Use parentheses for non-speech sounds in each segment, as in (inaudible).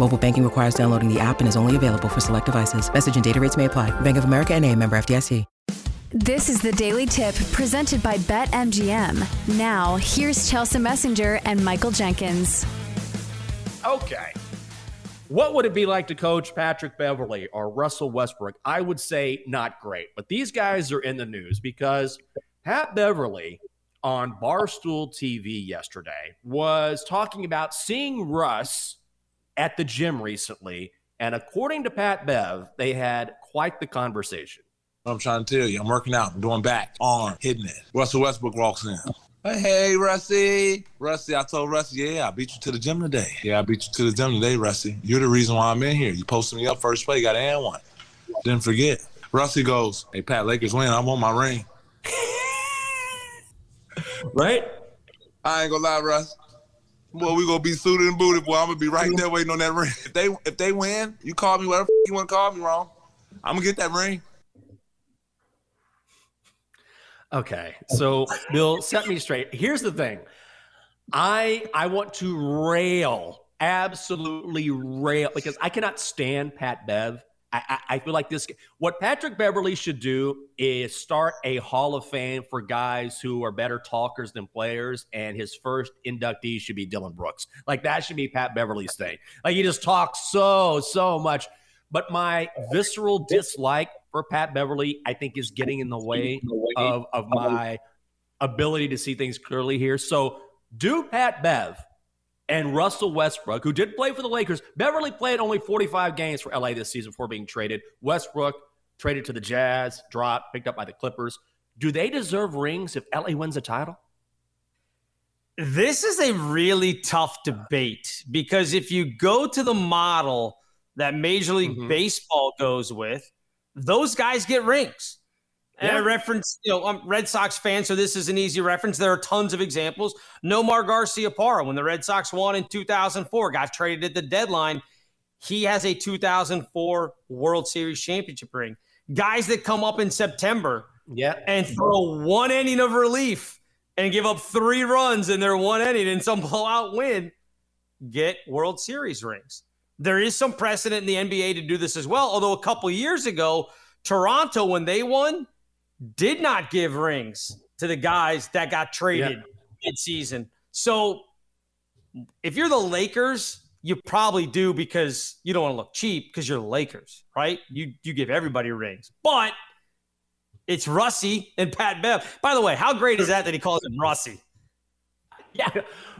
Mobile banking requires downloading the app and is only available for select devices. Message and data rates may apply. Bank of America and a member FDIC. This is the Daily Tip presented by BetMGM. Now, here's Chelsea Messenger and Michael Jenkins. Okay. What would it be like to coach Patrick Beverley or Russell Westbrook? I would say not great, but these guys are in the news because Pat Beverley on Barstool TV yesterday was talking about seeing Russ at the gym recently. And according to Pat Bev, they had quite the conversation. I'm trying to tell you, I'm working out, I'm doing back, arm, hitting it. Russell Westbrook walks in. Hey, Rusty. Rusty, I told Rusty, yeah, I beat you to the gym today. Yeah, I beat you to the gym today, Rusty. You're the reason why I'm in here. You posted me up first play, got an one. Didn't forget. Rusty goes, hey, Pat, Lakers win. I want my ring. (laughs) right? I ain't gonna lie, Russ. Boy, we gonna be suited and booted, boy. I'm gonna be right there waiting on that ring. If they if they win, you call me whatever you want to call me wrong. I'm gonna get that ring. Okay. So Bill, set me straight. Here's the thing. I I want to rail, absolutely rail, because I cannot stand Pat Bev. I, I, feel like this. What Patrick Beverley should do is start a Hall of Fame for guys who are better talkers than players, and his first inductee should be Dillon Brooks. Like that should be Pat Beverley's thing. Like he just talks so so much. But my visceral dislike for Pat Beverley, I think, is getting in the way of, of my ability to see things clearly here. So, do Pat Bev and Russell Westbrook, who did play for the Lakers, Beverley played only 45 games for LA this season before being traded. Westbrook traded to the Jazz, dropped, picked up by the Clippers. Do they deserve rings if LA wins a title? This is a really tough debate because if you go to the model that Major League mm-hmm. Baseball goes with, those guys get rings. And I reference, you know, I'm Red Sox fan, so this is an easy reference. There are tons of examples. Nomar Garcia Garciaparra, when the Red Sox won in 2004, got traded at the deadline. He has a 2004 World Series championship ring. Guys that come up in September yeah. and throw one inning of relief and give up three runs in their one inning and some (laughs) blowout win get World Series rings. There is some precedent in the NBA to do this as well. Although a couple years ago, Toronto, when they won, did not give rings to the guys that got traded yeah. mid-season. So if you're the Lakers, you probably do because you don't want to look cheap because you're the Lakers, right? You you give everybody rings. But it's Russie and Pat Bev. By the way, how great is that that he calls him Russie? Yeah.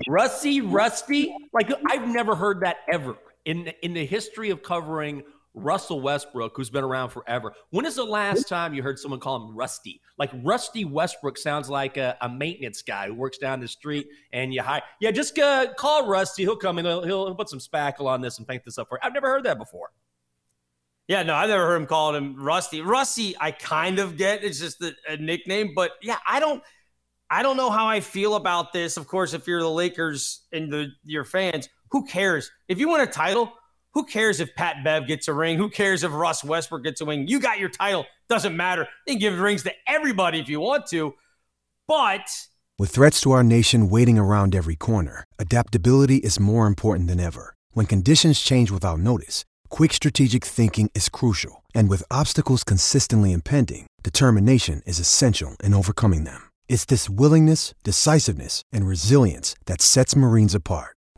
Russie, Rusty. Like I've never heard that ever in in the history of covering Russell Westbrook, who's been around forever. When is the last time you heard someone call him Rusty? Like Rusty Westbrook sounds like a, a maintenance guy who works down the street, and you hire. Yeah, just uh, call Rusty. He'll come in. He'll, he'll put some spackle on this and paint this up for. You. I've never heard that before. Yeah, no, I've never heard him calling him Rusty. Rusty, I kind of get. It's just a, a nickname, but yeah, I don't. I don't know how I feel about this. Of course, if you're the Lakers and the your fans, who cares? If you win a title, who cares if Pat Bev gets a ring? Who cares if Russ Westbrook gets a ring? You got your title. Doesn't matter. You can give rings to everybody if you want to. But with threats to our nation waiting around every corner, adaptability is more important than ever. When conditions change without notice, quick strategic thinking is crucial. And with obstacles consistently impending, determination is essential in overcoming them. It's this willingness, decisiveness, and resilience that sets Marines apart.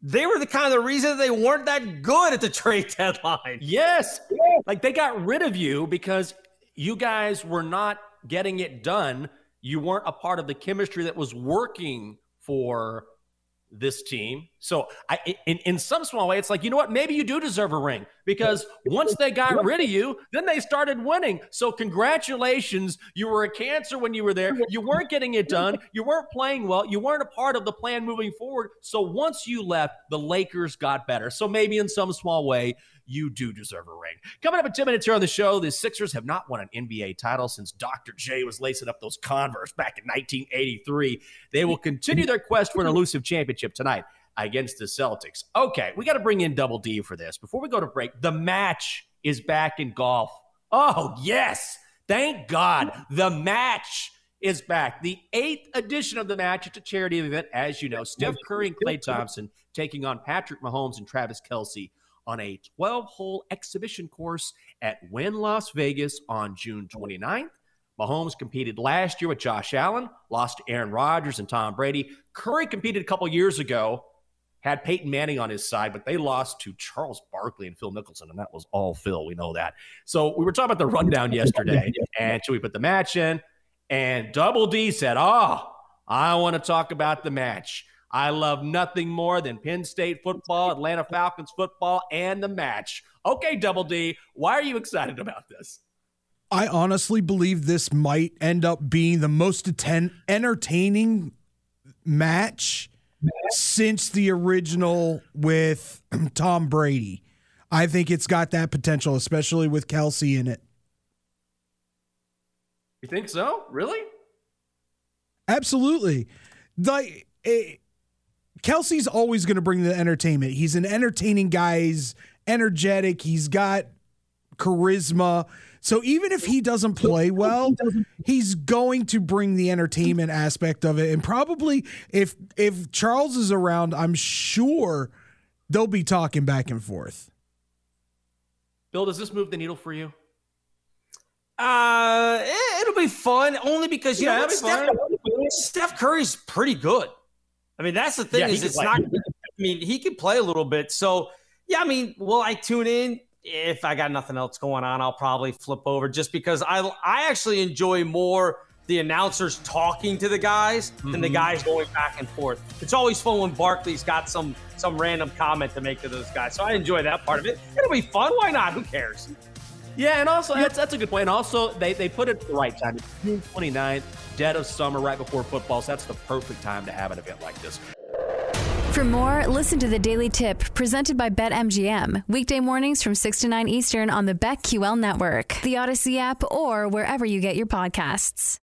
They were the kind of the reason they weren't that good at the (laughs) trade deadline. Yes. Like they got rid of you because you guys were not getting it done. You weren't a part of the chemistry that was working for this team. So I in, in some small way, it's like, you know what? Maybe you do deserve a ring because once they got rid of you, then they started winning. So congratulations. You were a cancer when you were there. You weren't getting it done. You weren't playing well. You weren't a part of the plan moving forward. So once you left, the Lakers got better. So maybe in some small way, you do deserve a ring. Coming up in 10 minutes here on the show, the Sixers have not won an NBA title since Dr. J was lacing up those Converse back in 1983. They will continue their quest for an elusive championship tonight against the Celtics. Okay, we got to bring in Double D for this. Before we go to break, the match is back in golf. Oh, yes. Thank God. The match is back. The eighth edition of the match. It's a charity event, as you know. Steph Curry and Klay Thompson taking on Patrick Mahomes and Travis Kelce on a 12 hole exhibition course at Wynn Las Vegas on June 29th. Mahomes competed last year with Josh Allen, lost to Aaron Rodgers and Tom Brady. Curry competed a couple years ago, had Peyton Manning on his side, but they lost to Charles Barkley and Phil Mickelson, and that was all Phil. We know that. So we were talking about the rundown yesterday, (laughs) and should we put the match in? And Double D said, Oh, I want to talk about the match. I love nothing more than Penn State football, Atlanta Falcons football, and the match. Okay, Double D, why are you excited about this? I honestly believe this might end up being the most atten- entertaining match since the original with (clears throat) Tom Brady. I think it's got that potential, especially with Kelce in it. You think so? Really? Absolutely. Like it, Kelce's always going to bring the entertainment. He's an entertaining guy. He's energetic. He's got charisma. So even if he doesn't play well, he's going to bring the entertainment aspect of it. And probably if if Charles is around, I'm sure they'll be talking back and forth. Bill, does this move the needle for you? Uh, it, will be fun only because you yeah, know Steph, Steph Curry's pretty good. I mean, that's the thing yeah, is it's play. not. I mean, he can play a little bit. So yeah, I mean, will I tune in if I got nothing else going on? I'll probably flip over just because I I actually enjoy more the announcers talking to the guys mm-hmm. than the mm-hmm. guys going back and forth. It's always fun when Barkley's got some some random comment to make to those guys. So I enjoy that part of it. It'll be fun. Why not? Who cares? Yeah, and also that's, that's a good point. And also, they, they put it at the right time. It's June 29th, dead of summer, right before football. So that's the perfect time to have an event like this. For more, listen to the Daily Tip presented by BetMGM. Weekday mornings from 6 to 9 Eastern on the BetQL network, the Audacy app, or wherever you get your podcasts.